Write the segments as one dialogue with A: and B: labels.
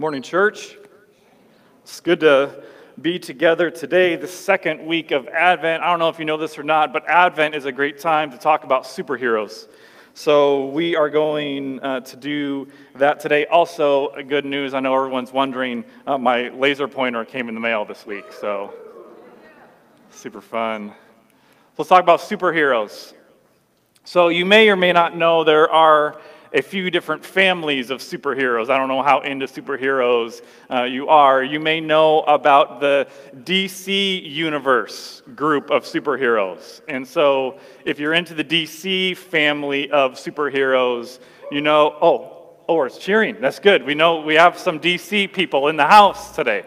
A: Morning, church. It's good to be together today, the second week of Advent. I don't know if you know this or not, but Advent is a great time to talk about superheroes. So we are going uh, to do that today. Also, good news I know everyone's wondering uh, my laser pointer came in the mail this week, so super fun. Let's talk about superheroes. So, you may or may not know there are a few different families of superheroes. I don't know how into superheroes uh, you are. You may know about the DC Universe group of superheroes. And so, if you're into the DC family of superheroes, you know, oh, oh, it's cheering. That's good. We know we have some DC people in the house today.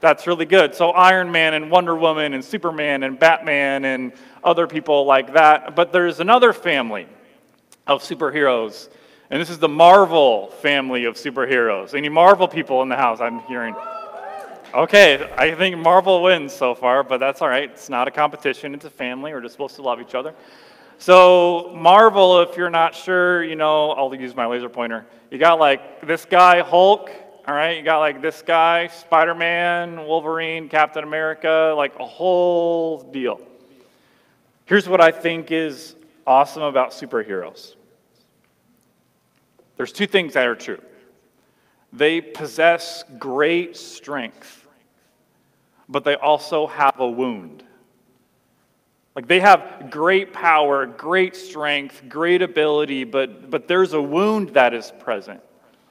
A: That's really good. So, Iron Man and Wonder Woman and Superman and Batman and other people like that. But there's another family of superheroes and this is the Marvel family of superheroes. Any Marvel people in the house? I'm hearing. Okay, I think Marvel wins so far, but that's all right. It's not a competition, it's a family. We're just supposed to love each other. So, Marvel, if you're not sure, you know, I'll use my laser pointer. You got like this guy, Hulk, all right? You got like this guy, Spider Man, Wolverine, Captain America, like a whole deal. Here's what I think is awesome about superheroes there's two things that are true they possess great strength, but they also have a wound. Like they have great power, great strength, great ability, but, but there's a wound that is present.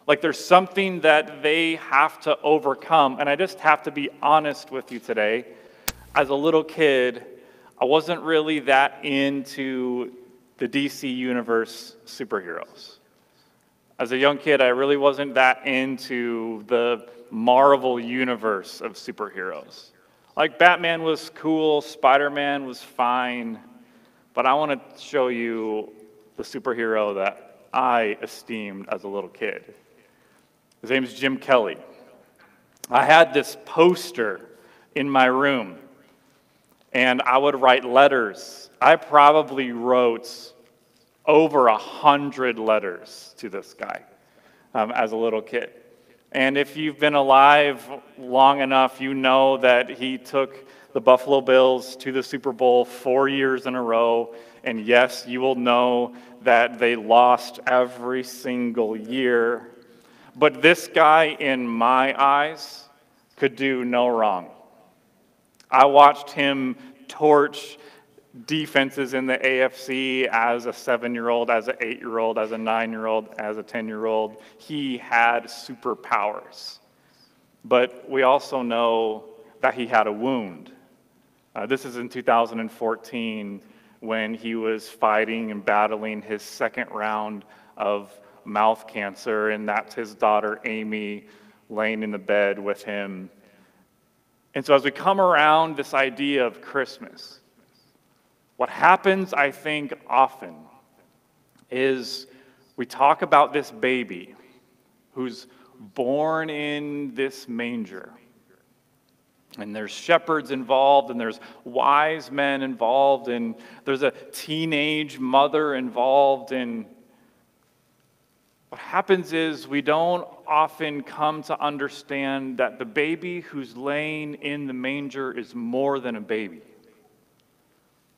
A: Like there's something that they have to overcome. And I just have to be honest with you today. As a little kid, I wasn't really that into the DC Universe superheroes. As a young kid, I really wasn't that into the Marvel universe of superheroes. Like, Batman was cool, Spider Man was fine, but I want to show you the superhero that I esteemed as a little kid. His name is Jim Kelly. I had this poster in my room, and I would write letters. I probably wrote over a hundred letters to this guy um, as a little kid. And if you've been alive long enough, you know that he took the Buffalo Bills to the Super Bowl four years in a row. And yes, you will know that they lost every single year. But this guy, in my eyes, could do no wrong. I watched him torch defenses in the AFC as a seven year old, as an eight year old, as a nine year old, as a 10 year old. He had superpowers. But we also know that he had a wound. Uh, this is in 2014 when he was fighting and battling his second round of mouth cancer, and that's his daughter Amy laying in the bed with him. And so, as we come around this idea of Christmas, what happens, I think, often is we talk about this baby who's born in this manger. And there's shepherds involved, and there's wise men involved, and there's a teenage mother involved. And what happens is we don't often come to understand that the baby who's laying in the manger is more than a baby.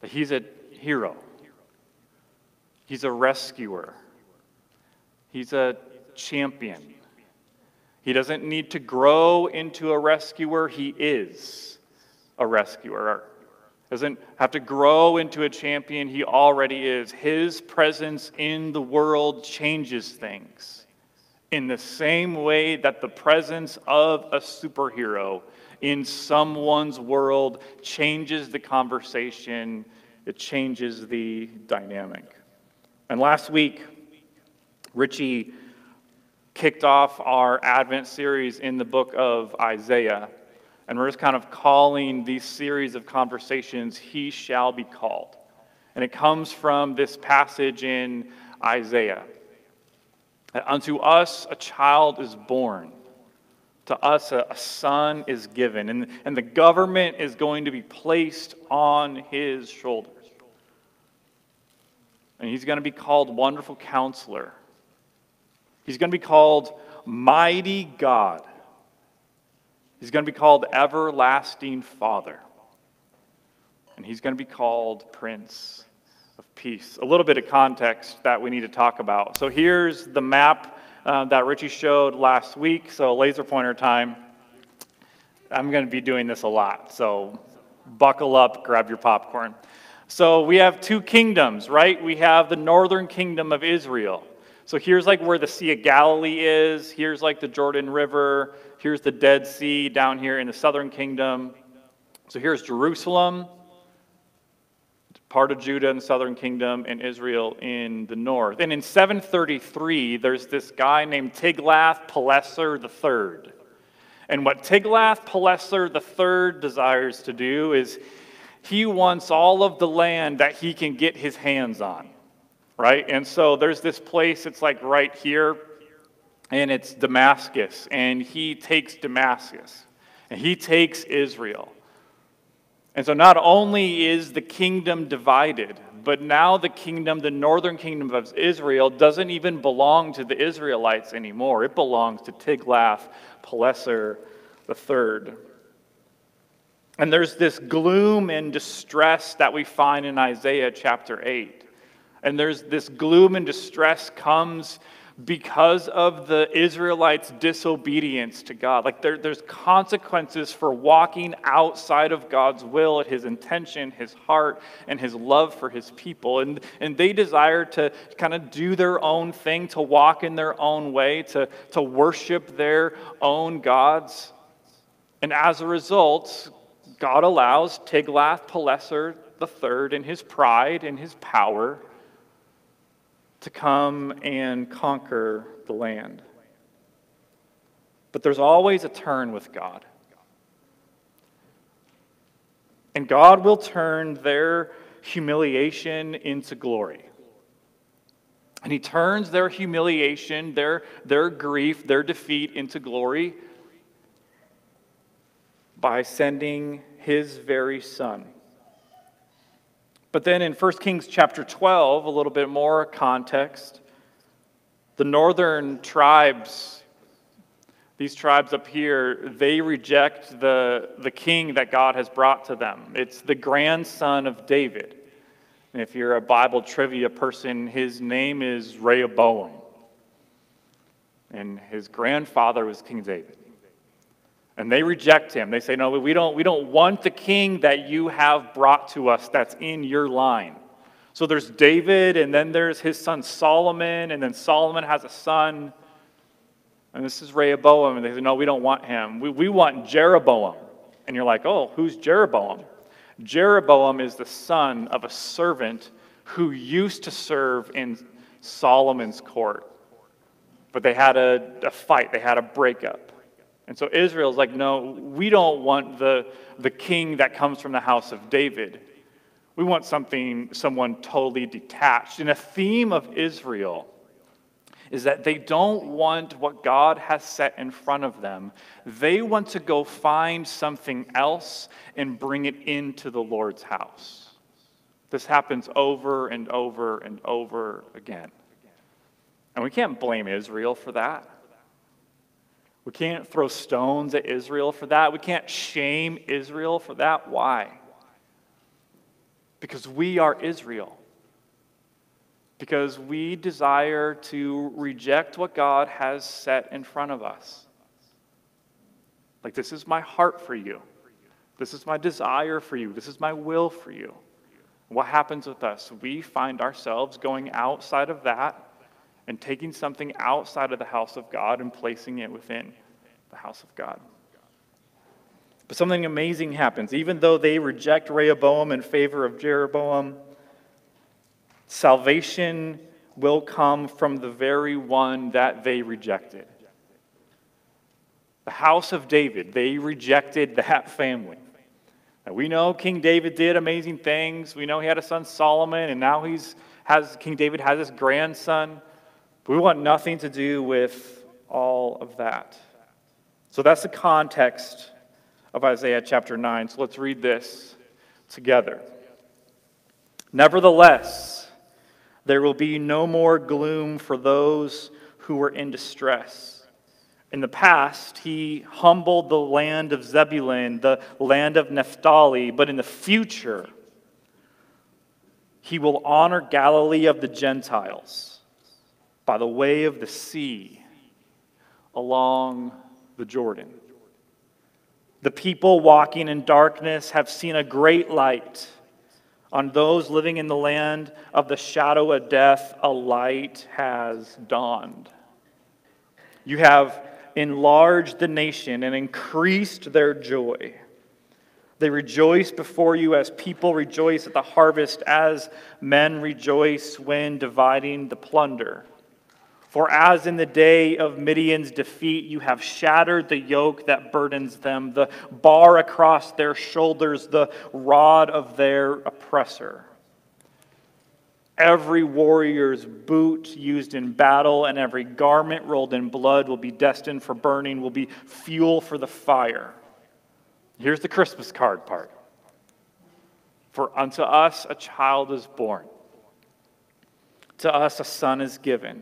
A: He's a hero. He's a rescuer. He's a champion. He doesn't need to grow into a rescuer, he is a rescuer. Doesn't have to grow into a champion, he already is. His presence in the world changes things in the same way that the presence of a superhero in someone's world changes the conversation, it changes the dynamic. And last week, Richie kicked off our Advent series in the book of Isaiah. And we're just kind of calling these series of conversations, He Shall Be Called. And it comes from this passage in Isaiah. Unto us a child is born to us, a, a, son is given, and, and the government is going to be placed on his shoulders. And he's going to be called Wonderful Counselor. He's going to be called Mighty God. He's going to be called Everlasting Father. And he's going to be called Prince of Peace. A little bit of context that we need to talk about. So here's the map uh, that Richie showed last week. So laser pointer time. I'm going to be doing this a lot. So buckle up, grab your popcorn. So we have two kingdoms, right? We have the northern kingdom of Israel. So here's like where the Sea of Galilee is. Here's like the Jordan River. Here's the Dead Sea down here in the southern kingdom. So here's Jerusalem, part of Judah and the southern kingdom, and Israel in the north. And in 733, there's this guy named Tiglath-Pileser III. And what Tiglath-Pileser III desires to do is he wants all of the land that he can get his hands on right? And so there's this place, it's like right here, and it's Damascus. And he takes Damascus, and he takes Israel. And so not only is the kingdom divided, but now the kingdom, the northern kingdom of Israel, doesn't even belong to the Israelites anymore. It belongs to Tiglath-Pileser III. And there's this gloom and distress that we find in Isaiah chapter 8. And there's this gloom and distress comes because of the Israelites' disobedience to God. Like there, there's consequences for walking outside of God's will, his intention, his heart, and his love for his people. And, and they desire to kind of do their own thing, to walk in their own way, to, to worship their own gods. And as a result, God allows Tiglath-Pileser III in his pride in his power to come and conquer the land. But there's always a turn with God. And God will turn their humiliation into glory. And He turns their humiliation, their, their grief, their defeat into glory by sending His very Son. But then in 1 Kings chapter 12, a little bit more context, the northern tribes, these tribes up here, they reject the, the king that God has brought to them. It's the grandson of David. And if you're a Bible trivia person, his name is Rehoboam. And his grandfather was King David. And they reject him. They say, No, we don't, we don't want the king that you have brought to us that's in your line. So there's David, and then there's his son Solomon, and then Solomon has a son. And this is Rehoboam. And they say, No, we don't want him. We, we want Jeroboam. And you're like, Oh, who's Jeroboam? Jeroboam is the son of a servant who used to serve in Solomon's court. But they had a, a fight, they had a breakup. And so Israel's like, no, we don't want the, the king that comes from the house of David. We want something, someone totally detached. And a theme of Israel is that they don't want what God has set in front of them. They want to go find something else and bring it into the Lord's house. This happens over and over and over again. And we can't blame Israel for that. We can't throw stones at Israel for that. We can't shame Israel for that. Why? Because we are Israel. Because we desire to reject what God has set in front of us. Like, this is my heart for you. This is my desire for you. This is my will for you. What happens with us? We find ourselves going outside of that and taking something outside of the house of God and placing it within the house of God. But something amazing happens. Even though they reject Rehoboam in favor of Jeroboam, salvation will come from the very one that they rejected. The house of David, they rejected that family. Now, we know King David did amazing things. We know he had a son Solomon, and now he's has King David has his grandson. But we want nothing to do with all of that. So that's the context of Isaiah chapter 9. So let's read this together. Nevertheless, there will be no more gloom for those who are in distress. In the past, he humbled the land of Zebulun, the land of Naphtali, but in the future, he will honor Galilee of the Gentiles by the way of the sea along the Jordan. The people walking in darkness have seen a great light. On those living in the land of the shadow of death, a light has dawned. You have enlarged the nation and increased their joy. They rejoice before you as people rejoice at the harvest, as men rejoice when dividing the plunder. For as in the day of Midian's defeat, you have shattered the yoke that burdens them, the bar across their shoulders, the rod of their oppressor. Every warrior's boot used in battle and every garment rolled in blood will be destined for burning, will be fuel for the fire. Here's the Christmas card part. For unto us a child is born, to us a son is given,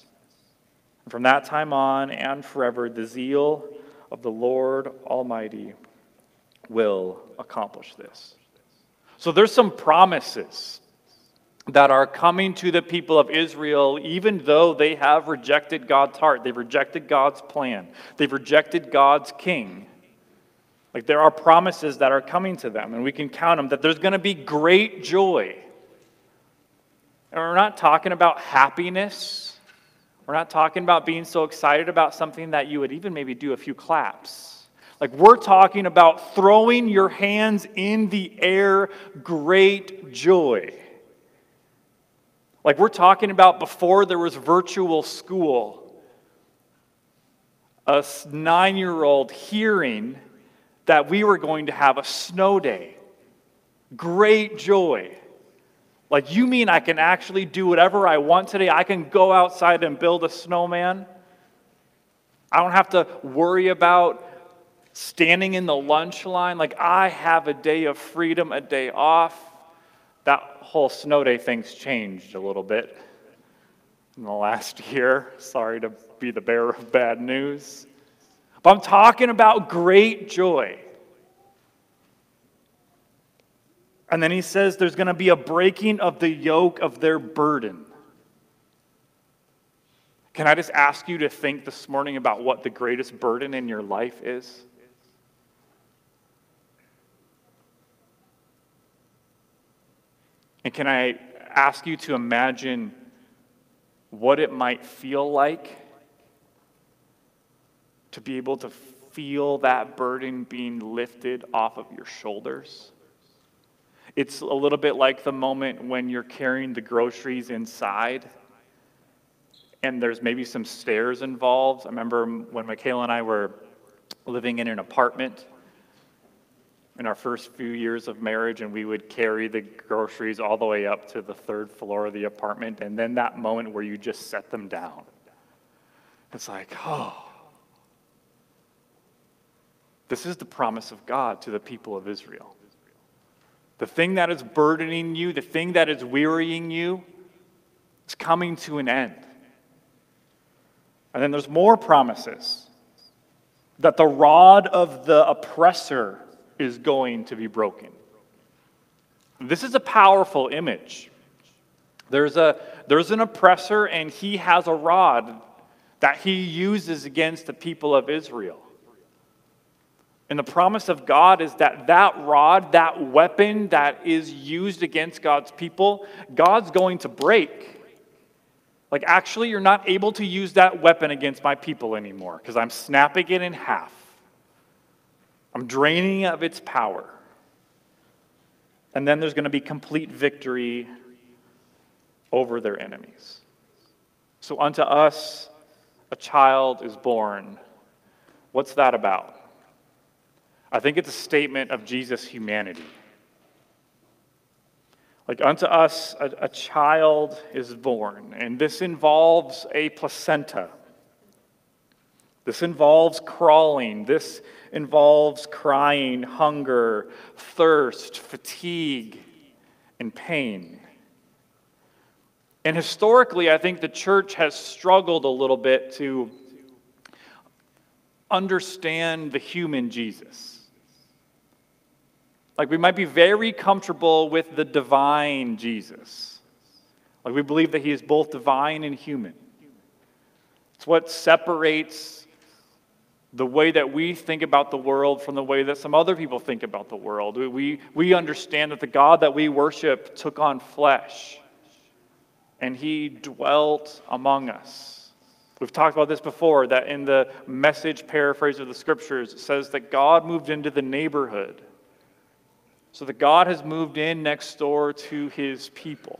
A: And from that time on and forever, the zeal of the Lord Almighty will accomplish this. So there's some promises that are coming to the people of Israel, even though they have rejected God's heart. They've rejected God's plan. They've rejected God's king. Like there are promises that are coming to them, and we can count them that there's going to be great joy. And we're not talking about happiness. We're not talking about being so excited about something that you would even maybe do a few claps. Like we're talking about throwing your hands in the air, great joy. Like we're talking about before there was virtual school, a nine year old hearing that we were going to have a snow day. Great joy. Like, you mean I can actually do whatever I want today? I can go outside and build a snowman? I don't have to worry about standing in the lunch line. Like, I have a day of freedom, a day off that whole snow day thing's changed a little bit in the last year. Sorry to be the bearer of bad news. But I'm talking about great joy. And then he says there's going to be a breaking of the yoke of their burden. Can I just ask you to think this morning about what the greatest burden in your life is? And can I ask you to imagine what it might feel like to be able to feel that burden being lifted off of your shoulders? It's a little bit like the moment when you're carrying the groceries inside and there's maybe some stairs involved. I remember when Michaela and I were living in an apartment in our first few years of marriage, and we would carry the groceries all the way up to the third floor of the apartment, and then that moment where you just set them down. It's like, oh. This is the promise of God to the people of Israel. The thing that is burdening you, the thing that is wearying you, is coming to an end. And then there's more promises that the rod of the oppressor is going to be broken. This is a powerful image. There's, a, there's an oppressor, and he has a rod that he uses against the people of Israel. And the promise of God is that that rod, that weapon that is used against God's people, God's going to break. Like, actually, you're not able to use that weapon against my people anymore because I'm snapping it in half. I'm draining of its power. And then there's going to be complete victory over their enemies. So unto us a child is born, What's that about? I think it's a statement of Jesus' humanity. Like, unto us a, a, child is born, and this involves a placenta. This involves crawling. This involves crying, hunger, thirst, fatigue, and pain. And historically, I think the church has struggled a little bit to understand the human Jesus. Like, we might be very comfortable with the divine Jesus. Like, we believe that he is both divine and human. It's what separates the way that we think about the world from the way that some other people think about the world. We, we understand that the God that we worship took on flesh and he dwelt among us. We've talked about this before that in the message paraphrase of the scriptures, it says that God moved into the neighborhood. So that God has moved in next door to his people.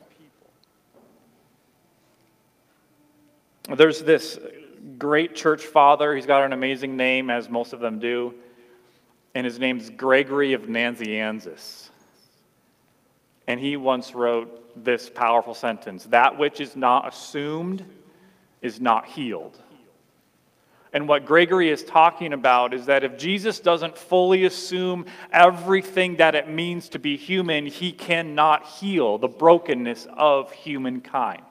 A: There's this great church father. He's got an amazing name, as most of them do. And his name's Gregory of Nazianzus. And he once wrote this powerful sentence That which is not assumed is not healed. And what Gregory is talking about is that if Jesus doesn't fully assume everything that it means to be human, he cannot heal the brokenness of humankind.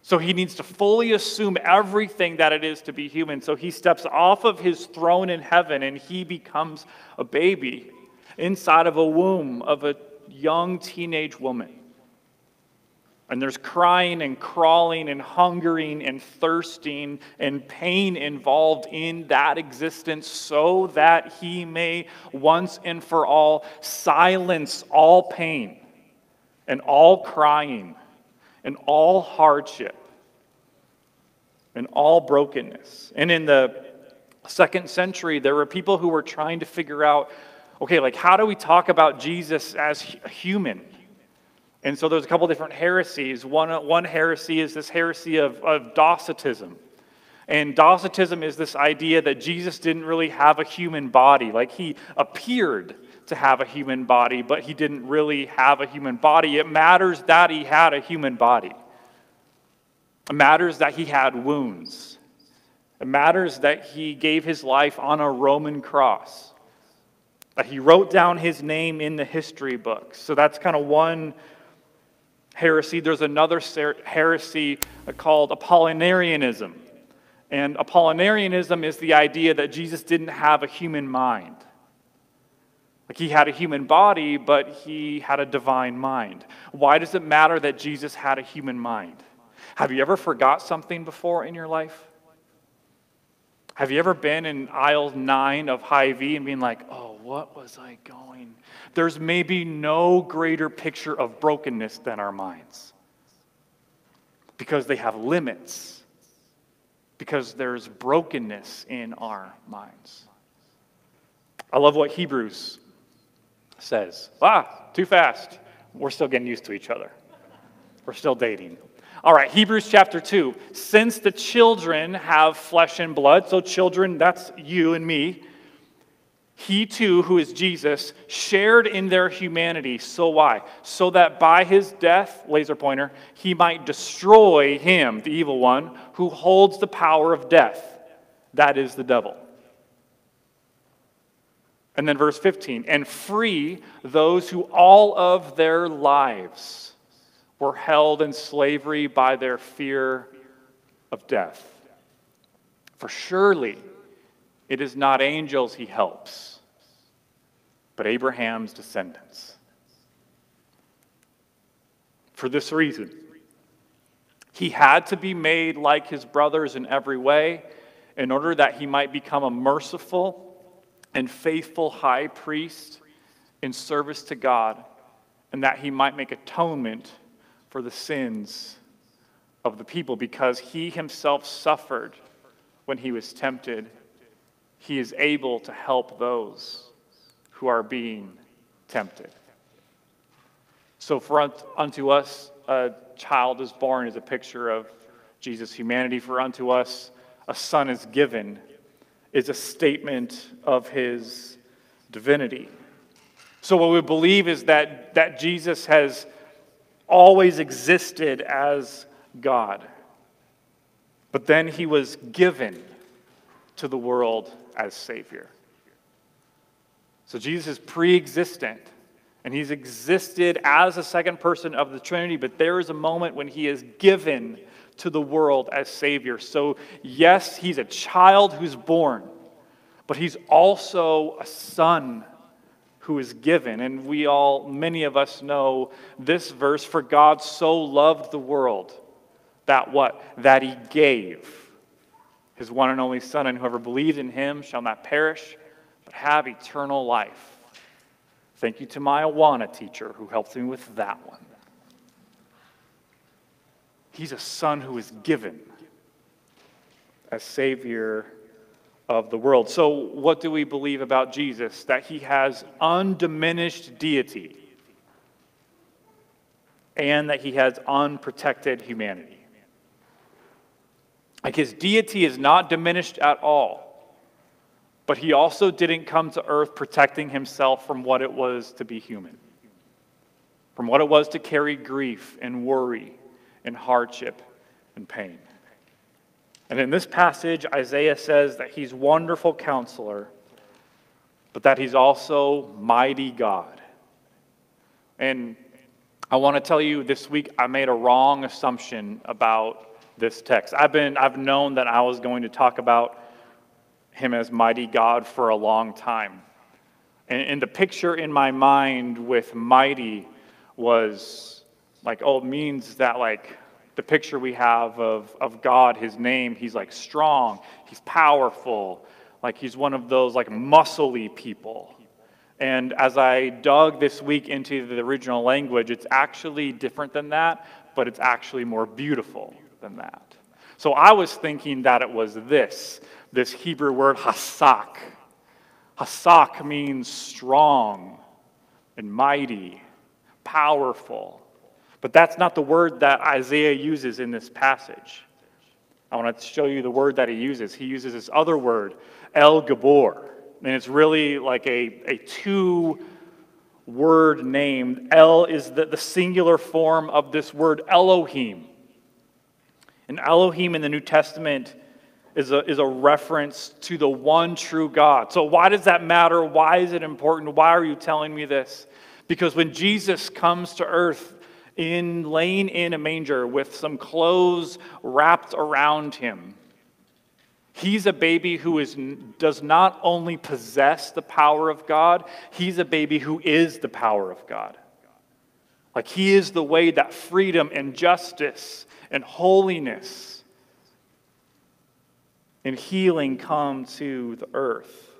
A: So he needs to fully assume everything that it is to be human. So he steps off of his throne in heaven and he becomes a baby inside of a womb of a young teenage woman. And there's crying and crawling and hungering and thirsting and pain involved in that existence so that he may once and for all silence all pain and all crying and all hardship and all brokenness. And in the second century, there were people who were trying to figure out okay, like how do we talk about Jesus as human? And so there's a couple different heresies. One, one heresy is this heresy of, of Docetism. And Docetism is this idea that Jesus didn't really have a human body. Like he appeared to have a human body, but he didn't really have a human body. It matters that he had a human body. It matters that he had wounds. It matters that he gave his life on a Roman cross. That he wrote down his name in the history books. So that's kind of one heresy. There's another heresy called Apollinarianism. And Apollinarianism is the idea that Jesus didn't have a human mind. Like he had a human body, but he had a divine mind. Why does it matter that Jesus had a human mind? Have you ever forgot something before in your life? Have you ever been in aisle nine of Hy-Vee and being like, oh, what was I going? There's maybe no greater picture of brokenness than our minds because they have limits, because there's brokenness in our minds. I love what Hebrews says. Ah, too fast. We're still getting used to each other. We're still dating. All right, Hebrews chapter 2. Since the children have flesh and blood, so children, that's you and me, he too, who is Jesus, shared in their humanity. So why? So that by his death, laser pointer, he might destroy him, the evil one, who holds the power of death. That is the devil. And then verse 15, and free those who all of their lives were held in slavery by their fear of death. For surely it is not angels he helps, but Abraham's descendants. For this reason, he had to be made like his brothers in every way in order that he might become a merciful and faithful high priest in service to God, and that he might make atonement for the sins of the people because he himself suffered when he was tempted. He is able to help those who are being tempted. So, for unto us a child is born is a picture of Jesus' humanity. For unto us a son is given is a statement of his divinity. So, what we believe is that, that Jesus has always existed as God, but then he was given to the world as Savior. So, Jesus is pre existent. And he's existed as a second person of the Trinity, but there is a moment when he is given to the world as Savior. So, yes, he's a child who's born, but he's also a son who is given. And we all, many of us know this verse For God so loved the world that what? That he gave his one and only Son, and whoever believes in him shall not perish, but have eternal life. Thank you to my Awana teacher who helped me with that one. He's a son who is given as Savior of the world. So, what do we believe about Jesus? That he has undiminished deity and that he has unprotected humanity. Like his deity is not diminished at all. But he also didn't come to earth protecting himself from what it was to be human, from what it was to carry grief and worry and hardship and pain. And in this passage, Isaiah says that he's wonderful counselor, but that he's also mighty God. And I want to tell you this week I made a wrong assumption about this text. I've been I've known that I was going to talk about him as mighty God for a long time. And, and the picture in my mind with mighty was like, oh, it means that, like, the picture we have of, of God, his name, he's like strong, he's powerful, like he's one of those like muscly people. And as I dug this week into the original language, it's actually different than that, but it's actually more beautiful than that. So I was thinking that it was this this Hebrew word hasak. Hasak means strong and mighty, powerful. But that's not the word that Isaiah uses in this passage. I want to show you the word that he uses. He uses this other word, El Gabor. And it's really like a, a two word name. El is the, the singular form of this word Elohim. And Elohim in the New Testament is a, is a reference to the one true God. So, why does that matter? Why is it important? Why are you telling me this? Because when Jesus comes to earth, in laying in a manger with some clothes wrapped around him, He's a baby who is, does not only possess the power of God, he's a baby who is the power of God. Like he is the way that freedom and justice and holiness and healing come to the earth.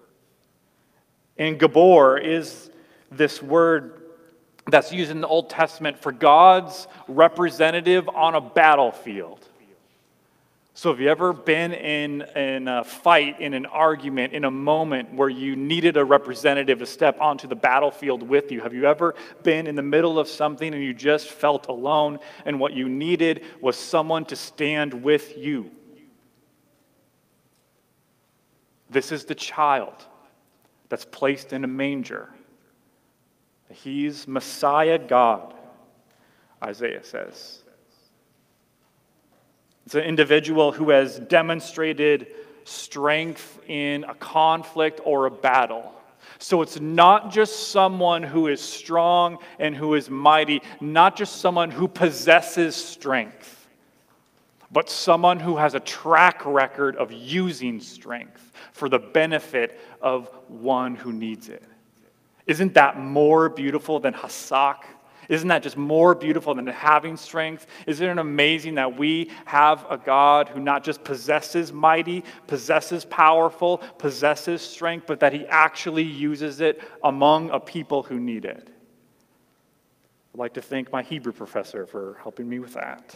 A: And Gabor is this word that's used in the Old Testament for God's representative on a battlefield. So, have you ever been in, in a fight, in an argument, in a moment where you needed a representative to step onto the battlefield with you? Have you ever been in the middle of something and you just felt alone, and what you needed was someone to stand with you? This is the child that's placed in a manger. He's Messiah God, Isaiah says. It's an individual who has demonstrated strength in a conflict or a battle. So it's not just someone who is strong and who is mighty, not just someone who possesses strength, but someone who has a track record of using strength for the benefit of one who needs it. Isn't that more beautiful than Hasak? Isn't that just more beautiful than having strength? Isn't it amazing that we have a God who not just possesses mighty, possesses powerful, possesses strength, but that he actually uses it among a people who need it? I'd like to thank my Hebrew professor for helping me with that.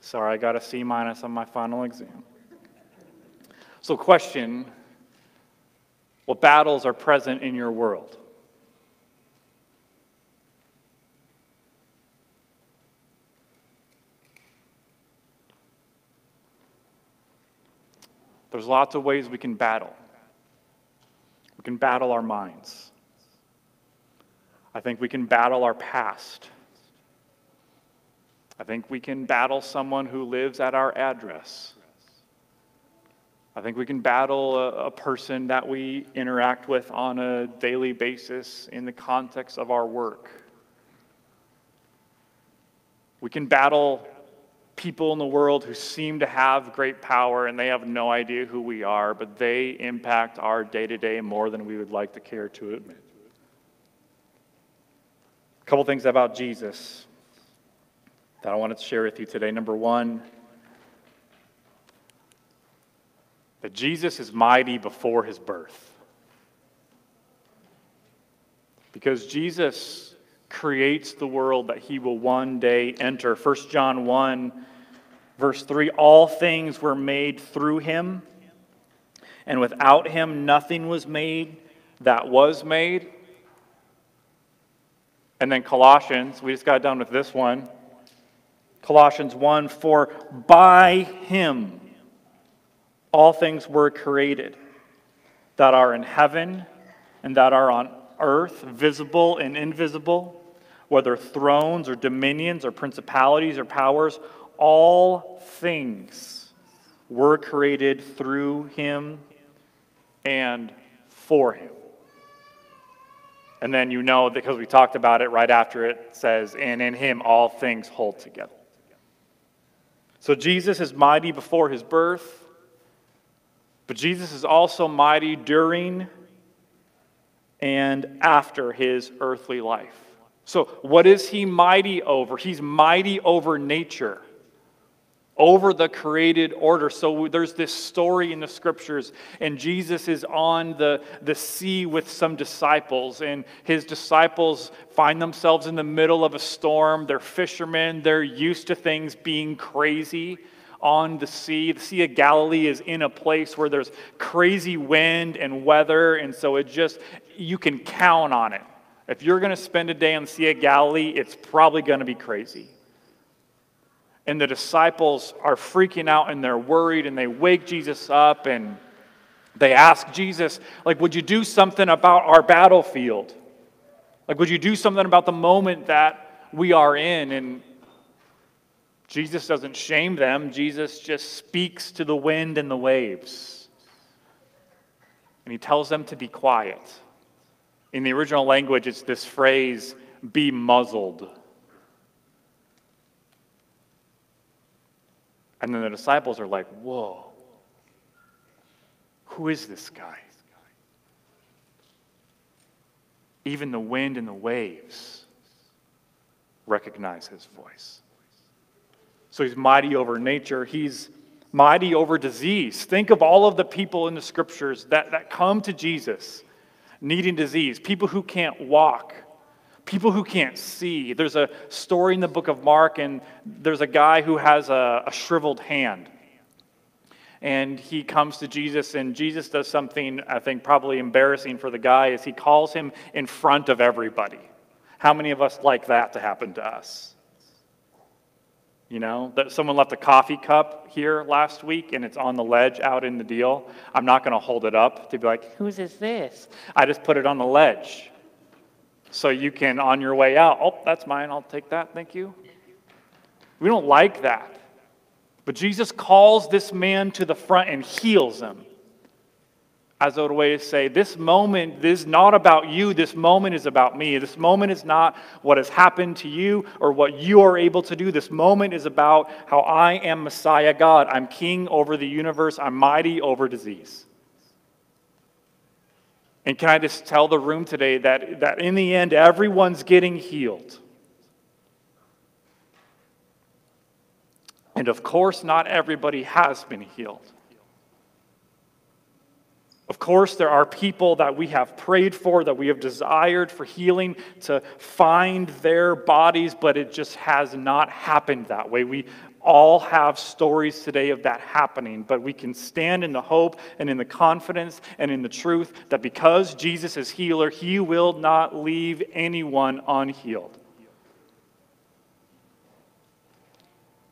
A: Sorry, I got a C minus on my final exam. So, question What battles are present in your world? There's lots of ways we can battle. We can battle our minds. I think we can battle our past. I think we can battle someone who lives at our address. I think we can battle a, a, person that we interact with on a daily basis in the context of our work. We can battle people in the world who seem to have great power and they have no idea who we are, but they impact our day to day more than we would like to care to admit. A couple things about Jesus that I wanted to share with you today. Number one, that Jesus is mighty before his birth. Because Jesus creates the world that he will one day enter. 1 John 1, verse 3 All things were made through him, and without him nothing was made that was made. And then Colossians, we just got done with this one. Colossians 1 For by him all things were created that are in heaven and that are on earth, visible and invisible, whether thrones or dominions or principalities or powers, all things were created through him and for him. And then you know, because we talked about it right after it says, and in him all things hold together. So Jesus is mighty before his birth, but Jesus is also mighty during and after his earthly life. So, what is he mighty over? He's mighty over nature, over the created order. So, there's this story in the scriptures, and Jesus is on the, the sea with some disciples, and his disciples find themselves in the middle of a storm. They're fishermen, they're used to things being crazy on the sea. The Sea of Galilee is in a place where there's crazy wind and weather, and so it just, you can count on it. If you're going to spend a day on the Sea of Galilee, it's probably going to be crazy. And the disciples are freaking out and they're worried and they wake Jesus up and they ask Jesus, like, would you do something about our battlefield? Like, would you do something about the moment that we are in? And Jesus doesn't shame them, Jesus just speaks to the wind and the waves. And he tells them to be quiet. In the original language, it's this phrase, be muzzled. And then the disciples are like, whoa, who is this guy? Even the wind and the waves recognize his voice. So he's mighty over nature. He's mighty over disease. Think of all of the people in the scriptures that, that come to Jesus needing disease, people who can't walk, people who can't see. There's a story in the book of Mark, and there's a guy who has a, a shriveled hand. And he comes to Jesus, and Jesus does something I think probably embarrassing for the guy, is he calls him in front of everybody. How many of us like that to happen to us? You know, that someone left a coffee cup here last week and it's on the ledge out in the deal. I'm not going to hold it up to be like, whose is this? I just put it on the ledge. So you can, on your way out, oh, that's mine. I'll take that. Thank you. We don't like that. But Jesus calls this man to the front and heals him as a way to say, This moment is not about you. This moment is about me. This moment is not what has happened to you or what you are able to do. This moment is about how I am Messiah God. I'm king over the universe, I'm mighty over disease. And can I just tell the room today that, that in the end, everyone's getting healed? And of course, not everybody has been healed. Of course, there are people that we have prayed for, that we have desired for healing to find their bodies, but it just has not happened that way. We all have stories today of that happening, but we can stand in the hope and in the confidence and in the truth that because Jesus is healer, he will not leave anyone unhealed.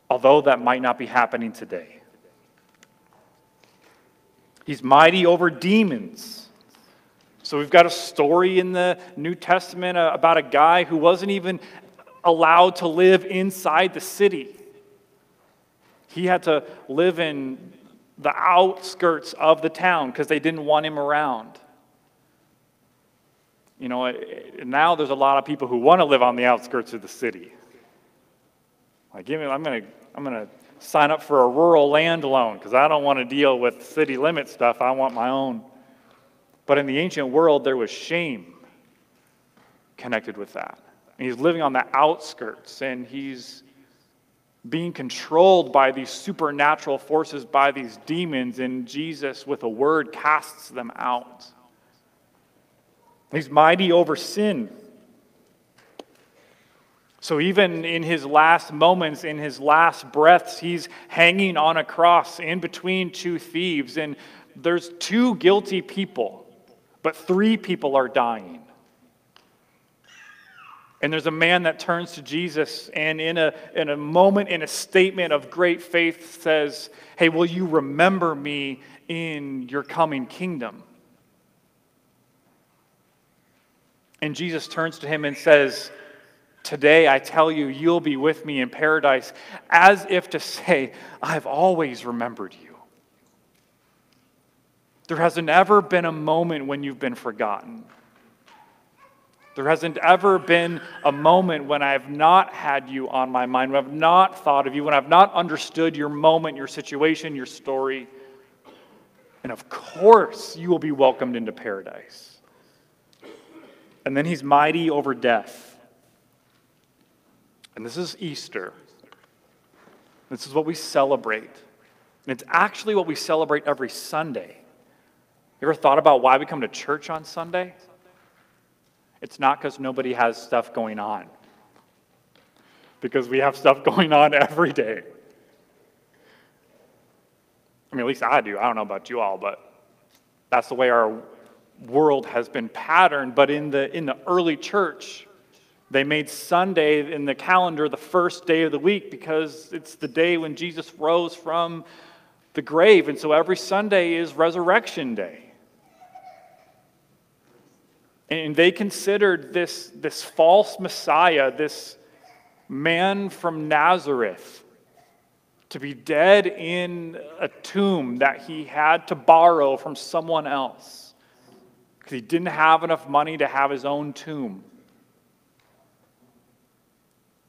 A: Although that might not be happening today. He's mighty over demons. So we've got a story in the New Testament uh, about a guy who wasn't even allowed to live inside the city. He had to live in the outskirts of the town because they didn't want him around. You know, now there's a lot of people who want to live on the outskirts of the city. Like, give me, I'm going to, I'm going to sign up for a rural land loan because I don't want to deal with city limit stuff. I want my own. But in the ancient world, there was shame connected with that. And he's living on the outskirts and he's being controlled by these supernatural forces, by these demons, and Jesus, with a word, casts them out. He's mighty over sin. So, even in his last moments, in his last breaths, he's hanging on a cross in between two thieves. And there's two guilty people, but three people are dying. And there's a man that turns to Jesus and, in a, in a moment, in a statement of great faith, says, Hey, will you remember me in your coming kingdom? And Jesus turns to him and says, Today I tell you, you'll be with me in paradise, as if to say, I've always remembered you. There hasn't ever been a moment when you've been forgotten. There hasn't ever been a moment when I have not had you on my mind, when I've not thought of you, when I've not understood your moment, your situation, your story. And of course, you will be welcomed into paradise. And then he's mighty over death. And this is Easter. This is what we celebrate. And it's actually what we celebrate every Sunday. You ever thought about why we come to church on Sunday? It's not because nobody has stuff going on, because we have stuff going on every day. I mean, at least I do. I don't know about you all, but that's the way our world has been patterned. But in the, in the early church, they made Sunday in the calendar the first day of the week because it's the day when Jesus rose from the grave. And so every Sunday is Resurrection Day. And they considered this, this false Messiah, this man from Nazareth, to be dead in a tomb that he had to borrow from someone else because he didn't have enough money to have his own tomb.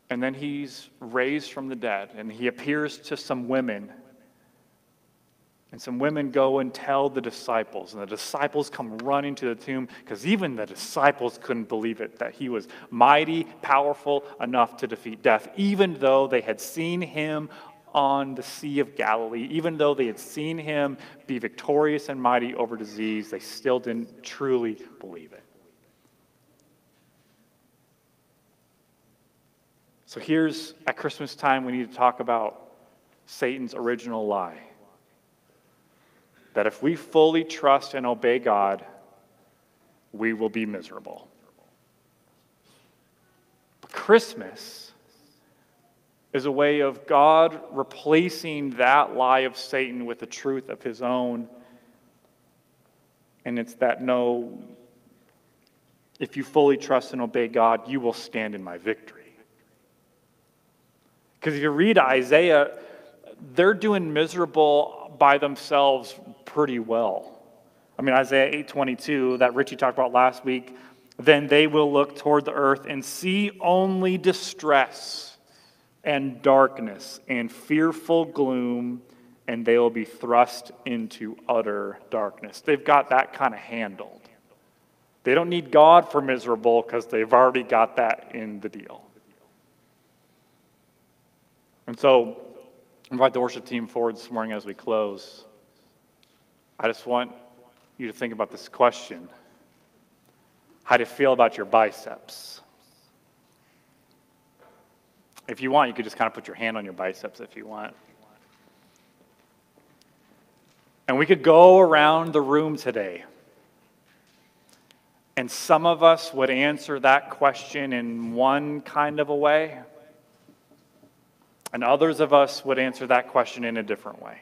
A: And then he's raised from the dead, and he appears to some women. And some women go and tell the disciples, and the disciples come running to the tomb because even the disciples couldn't believe it that he was mighty, powerful enough to defeat death, even though they had seen him on the Sea of Galilee, even though they had seen him be victorious and mighty over disease, they still didn't truly believe it. So here's at Christmas time, we need to talk about Satan's original lie that if we fully trust and obey God, we will be miserable. But Christmas is a way of God replacing that lie of Satan with the truth of his own. And it's that no, if you fully trust and obey God, you will stand in my victory. Because if you read Isaiah, they're doing miserable by themselves pretty well. I mean, Isaiah 8:22 that Richie talked about last week, then they will look toward the earth and see only distress and darkness and fearful gloom, and they will be thrust into utter darkness. They've got that kind of handled. They don't need God for miserable because they've already got that in the deal. And so, invite the worship team forward this morning as we close. I just want you to think about this question How do you feel about your biceps? If you want, you could just kind of put your hand on your biceps if you want. And we could go around the room today. And some of us would answer that question in one kind of a way. And others of us would answer that question in a different way.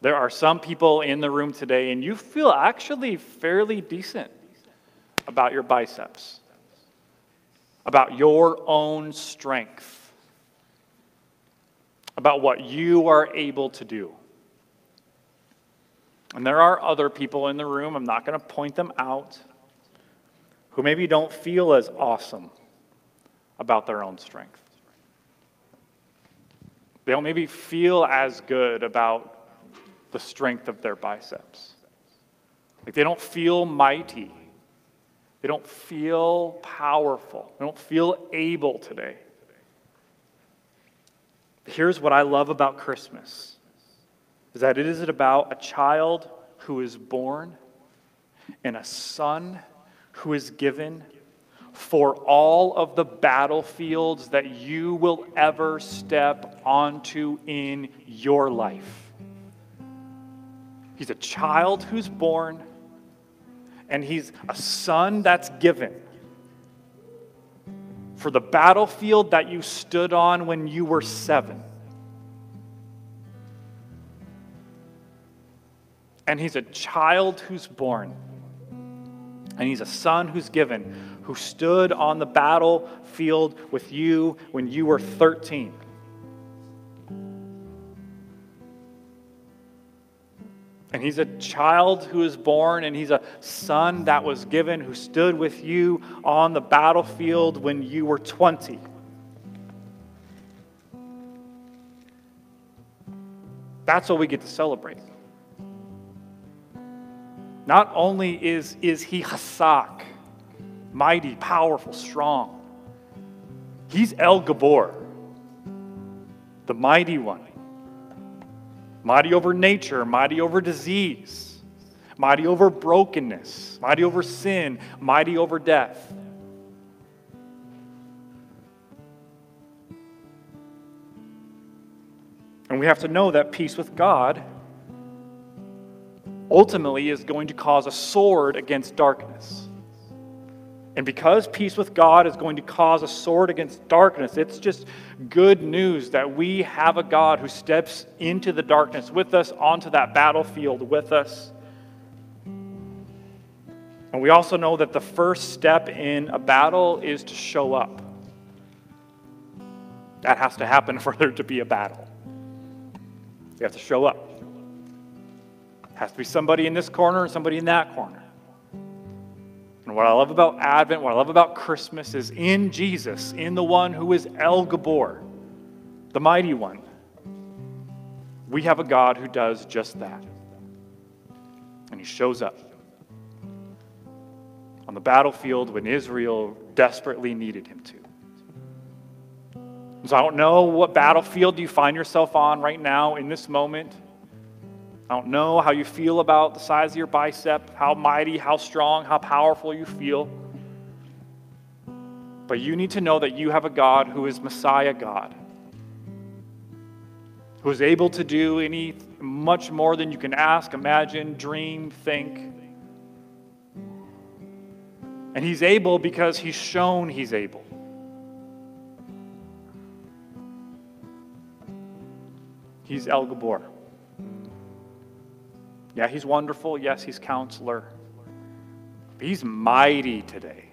A: There are some people in the room today, and you feel actually fairly decent about your biceps, about your own strength, about what you are able to do. And there are other people in the room, I'm not going to point them out, who maybe don't feel as awesome about their own strength. They don't maybe feel as good about the strength of their biceps. Like they don't feel mighty. They don't feel powerful. They don't feel able today. Here's what I love about Christmas is that it is about a child who is born and a son who is given for all of the battlefields that you will ever step onto in your life. He's a child who's born, and he's a son that's given for the battlefield that you stood on when you were seven. And he's a child who's born, and he's a son who's given, who stood on the battlefield with you when you were 13. And he's a child who is born, and he's a son that was given who stood with you on the battlefield when you were 20. That's what we get to celebrate. Not only is, is he Hasak, mighty, powerful, strong, he's El Gibbor, the mighty one mighty over nature, mighty over disease, mighty over brokenness, mighty over sin, mighty over death. And we have to know that peace with God ultimately is going to cause a sword against darkness. And because peace with God is going to cause a sword against darkness, it's just good news that we have a God who steps into the darkness with us, onto that battlefield with us. And we also know that the first step in a battle is to show up. That has to happen for there to be a battle. You have to show up. It has to be somebody in this corner and somebody in that corner. And what I love about Advent, what I love about Christmas is in Jesus, in the one who is El Gibbor, the mighty one, we have a God who does just that. And he shows up on the battlefield when Israel desperately needed him to. So I don't know what battlefield you find yourself on right now in this moment. I don't know how you feel about the size of your bicep, how mighty, how strong, how powerful you feel. But you need to know that you have a God who is Messiah God, who is able to do any much more than you can ask, imagine, dream, think. And he's able because he's shown he's able. He's El Gibbor. Yeah, he's wonderful. Yes, he's counselor. But he's mighty today.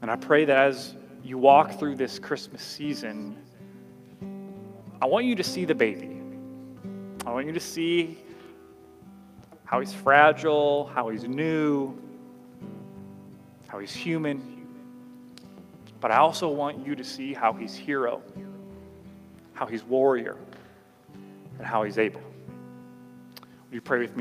A: And I pray that as you walk through this Christmas season, I want you to see the baby. I want you to see how he's fragile, how he's new, how he's human. But I also want you to see how he's hero, how he's warrior and how he's able. Will you pray with me?